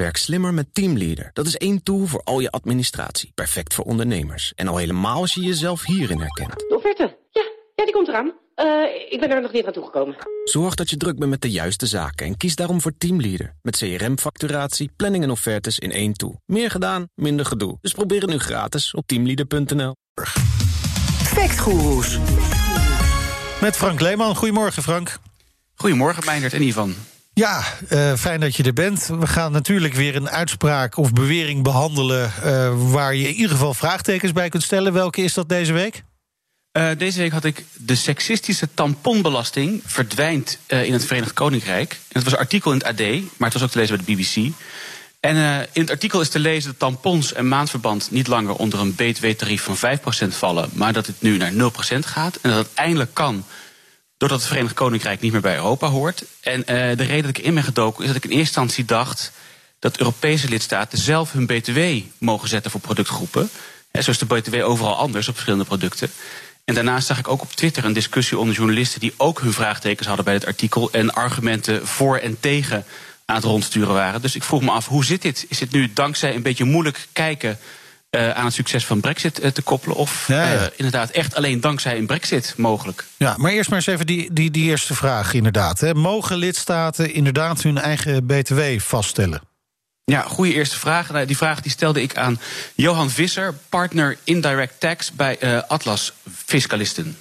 Werk slimmer met Teamleader. Dat is één tool voor al je administratie. Perfect voor ondernemers. En al helemaal als je jezelf hierin herkent. De offerte. Ja, ja die komt eraan. Uh, ik ben er nog niet aan toegekomen. Zorg dat je druk bent met de juiste zaken en kies daarom voor Teamleader. Met CRM-facturatie, planning en offertes in één tool. Meer gedaan, minder gedoe. Dus probeer het nu gratis op teamleader.nl. Factgoeroes. Met Frank Leeman. Goedemorgen, Frank. Goedemorgen, Meindert en Ivan. Ja, uh, fijn dat je er bent. We gaan natuurlijk weer een uitspraak of bewering behandelen... Uh, waar je in ieder geval vraagtekens bij kunt stellen. Welke is dat deze week? Uh, deze week had ik de seksistische tamponbelasting verdwijnt in het Verenigd Koninkrijk. En het was een artikel in het AD, maar het was ook te lezen bij de BBC. En in het artikel is te lezen dat tampons en maandverband niet langer onder een btw-tarief van 5% vallen, maar dat het nu naar 0% gaat. En dat het eindelijk kan doordat het Verenigd Koninkrijk niet meer bij Europa hoort. En uh, de reden dat ik in ben gedoken is dat ik in eerste instantie dacht dat Europese lidstaten zelf hun BTW mogen zetten voor productgroepen. En zo is de BTW overal anders op verschillende producten. En daarnaast zag ik ook op Twitter een discussie onder journalisten die ook hun vraagtekens hadden bij het artikel en argumenten voor en tegen aan het rondsturen waren. Dus ik vroeg me af, hoe zit dit? Is het nu dankzij een beetje moeilijk kijken uh, aan het succes van Brexit uh, te koppelen. Of ja, ja. Uh, inderdaad echt alleen dankzij een Brexit mogelijk. Ja, maar eerst maar eens even die, die, die eerste vraag inderdaad. Hè. Mogen lidstaten inderdaad hun eigen BTW vaststellen? Ja, goede eerste vraag. Nou, die vraag die stelde ik aan Johan Visser, partner Indirect Tax bij Atlas Fiscalisten.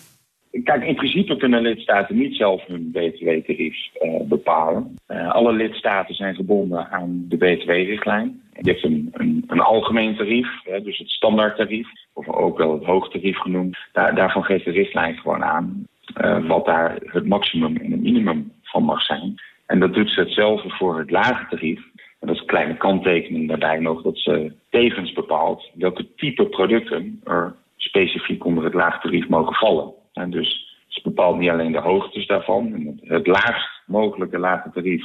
Kijk, in principe kunnen lidstaten niet zelf hun btw-tarief uh, bepalen. Uh, alle lidstaten zijn gebonden aan de btw-richtlijn. Je hebt een, een, een algemeen tarief, hè, dus het standaardtarief, of ook wel het hoogtarief genoemd. Daar, daarvan geeft de richtlijn gewoon aan uh, wat daar het maximum en het minimum van mag zijn. En dat doet ze hetzelfde voor het lage tarief. En dat is een kleine kanttekening daarbij nog dat ze tevens bepaalt welke type producten er specifiek onder het lage tarief mogen vallen. En dus ze bepaalt niet alleen de hoogtes daarvan. Het laagst mogelijke lage tarief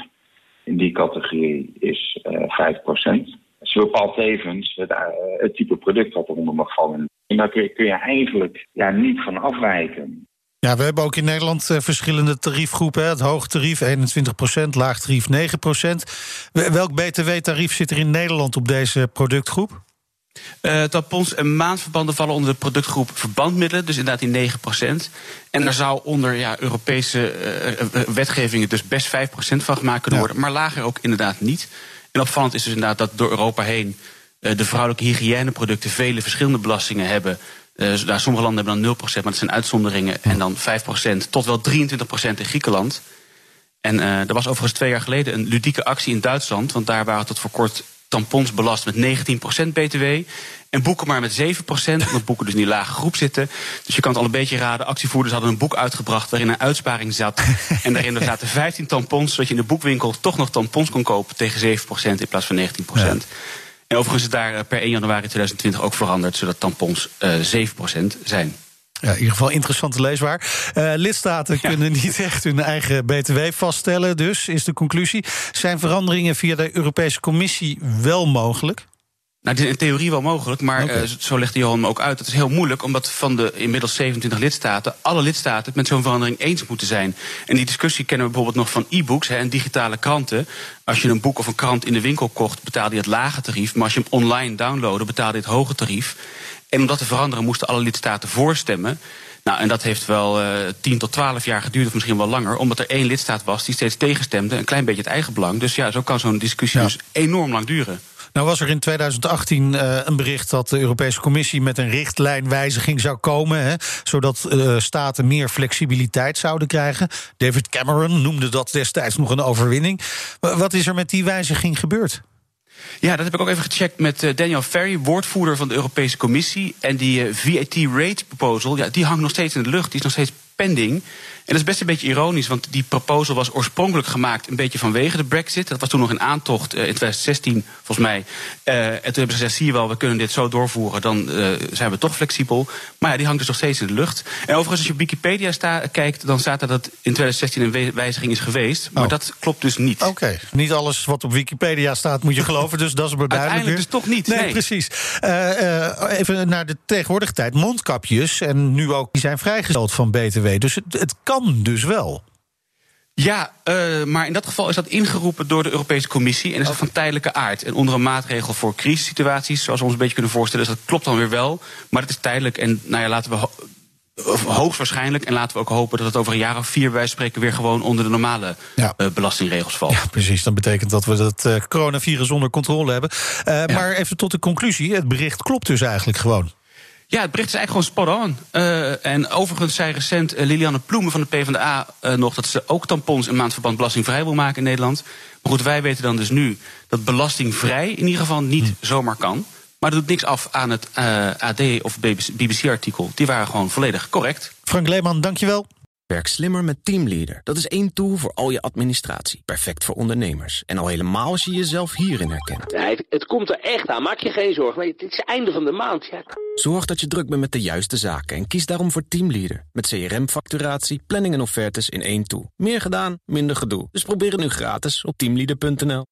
in die categorie is uh, 5%. Ze bepaalt tevens het, uh, het type product wat eronder mag vallen. En daar kun je, je eigenlijk ja, niet van afwijken. Ja, we hebben ook in Nederland uh, verschillende tariefgroepen. Het hoog tarief 21%, laag tarief 9%. Welk btw-tarief zit er in Nederland op deze productgroep? Uh, tampons en maandverbanden vallen onder de productgroep verbandmiddelen, dus inderdaad die 9%. En daar zou onder ja, Europese uh, wetgevingen dus best 5% van gemaakt kunnen worden, ja. maar lager ook inderdaad niet. En opvallend is dus inderdaad dat door Europa heen uh, de vrouwelijke hygiëneproducten vele verschillende belastingen hebben. Daar sommige landen hebben dan 0%, maar dat zijn uitzonderingen. En dan 5% tot wel 23% in Griekenland. En er was overigens twee jaar geleden een ludieke actie in Duitsland. Want daar waren tot voor kort tampons belast met 19% BTW. En boeken maar met 7%, omdat boeken dus in die lage groep zitten. Dus je kan het al een beetje raden. Actievoerders hadden een boek uitgebracht waarin een uitsparing zat. en daarin zaten 15 tampons, zodat je in de boekwinkel toch nog tampons kon kopen tegen 7% in plaats van 19%. Ja. En overigens is daar per 1 januari 2020 ook veranderd, zodat tampons uh, 7% zijn. Ja, in ieder geval interessante leesbaar. Uh, lidstaten ja. kunnen niet echt hun eigen BTW vaststellen, dus is de conclusie. Zijn veranderingen via de Europese Commissie wel mogelijk? Nou, het is in theorie wel mogelijk, maar okay. uh, zo legt Johan me ook uit. Het is heel moeilijk, omdat van de inmiddels 27 lidstaten... alle lidstaten het met zo'n verandering eens moeten zijn. En die discussie kennen we bijvoorbeeld nog van e-books en digitale kranten. Als je een boek of een krant in de winkel kocht, betaalde je het lage tarief. Maar als je hem online downloadde, betaalde je het hoge tarief. En om dat te veranderen moesten alle lidstaten voorstemmen. Nou, en dat heeft wel uh, 10 tot 12 jaar geduurd, of misschien wel langer, omdat er één lidstaat was die steeds tegenstemde, een klein beetje het eigen belang. Dus ja, zo kan zo'n discussie ja. dus enorm lang duren. Nou was er in 2018 uh, een bericht dat de Europese Commissie met een richtlijnwijziging zou komen, hè, zodat uh, staten meer flexibiliteit zouden krijgen. David Cameron noemde dat destijds nog een overwinning. Wat is er met die wijziging gebeurd? Ja, dat heb ik ook even gecheckt met uh, Daniel Ferry, woordvoerder van de Europese Commissie. En die VAT rate proposal, ja, die hangt nog steeds in de lucht. Die is nog steeds pending. En dat is best een beetje ironisch, want die proposal was oorspronkelijk gemaakt een beetje vanwege de Brexit. Dat was toen nog in aantocht uh, in 2016, volgens mij. Uh, en toen hebben ze gezegd: zie je wel, we kunnen dit zo doorvoeren, dan uh, zijn we toch flexibel. Maar ja, die hangt dus nog steeds in de lucht. En overigens, als je op Wikipedia sta, kijkt, dan staat er dat in 2016 een wijziging is geweest. Maar oh. dat klopt dus niet. Oké, okay. niet alles wat op Wikipedia staat moet je geloven, dus dat is maar duidelijk. Uiteindelijk dus toch niet. Nee, nee. precies. even naar de tegenwoordige tijd. Mondkapjes, en nu ook, die zijn vrijgesteld van BTW. Dus het, het kan dus wel. Ja, uh, maar in dat geval is dat ingeroepen door de Europese Commissie en is dat van tijdelijke aard. En onder een maatregel voor crisissituaties, zoals we ons een beetje kunnen voorstellen, dus dat klopt dan weer wel. Maar het is tijdelijk en nou ja, laten we hoogstwaarschijnlijk. En laten we ook hopen dat het over een jaar of vier, wij spreken, weer gewoon onder de normale ja. uh, belastingregels valt. Ja, precies. Dan betekent dat we het uh, coronavirus onder controle hebben. Ja. Maar even tot de conclusie: het bericht klopt dus eigenlijk gewoon. Ja, het bericht is eigenlijk gewoon spot on. Uh, en overigens zei recent uh, Lilianne Ploemen van de PvdA uh, nog dat ze ook tampons in maandverband belastingvrij wil maken in Nederland. Maar goed, wij weten dan dus nu dat belastingvrij in ieder geval niet hm. zomaar kan. Maar dat doet niks af aan het AD of BBC-artikel. Die waren gewoon volledig correct. Frank Leeman, dankjewel. Werk slimmer met Teamleader. Dat is één tool voor al je administratie. Perfect voor ondernemers. En al helemaal als je jezelf hierin herkent. Ja, het, het, komt er echt aan. Maak je geen zorgen. Maar het is het einde van de maand. Ja. Zorg dat je druk bent met de juiste zaken. En kies daarom voor Teamleader. Met CRM-facturatie, planning en offertes in één tool. Meer gedaan, minder gedoe. Dus probeer het nu gratis op teamleader.nl.